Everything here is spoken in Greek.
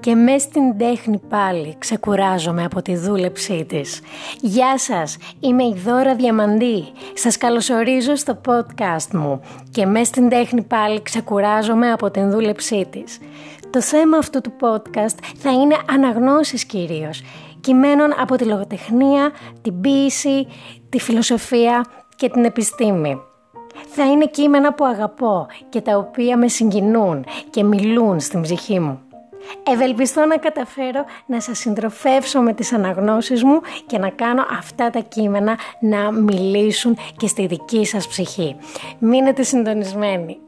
και μες στην τέχνη πάλι ξεκουράζομαι από τη δούλεψή της. Γεια σας, είμαι η Δώρα Διαμαντή. Σας καλωσορίζω στο podcast μου και μες στην τέχνη πάλι ξεκουράζομαι από την δούλεψή της. Το θέμα αυτού του podcast θα είναι αναγνώσεις κυρίως, κειμένων από τη λογοτεχνία, την ποίηση, τη φιλοσοφία και την επιστήμη. Θα είναι κείμενα που αγαπώ και τα οποία με συγκινούν και μιλούν στην ψυχή μου. Ευελπιστώ να καταφέρω να σας συντροφεύσω με τις αναγνώσεις μου και να κάνω αυτά τα κείμενα να μιλήσουν και στη δική σας ψυχή. Μείνετε συντονισμένοι.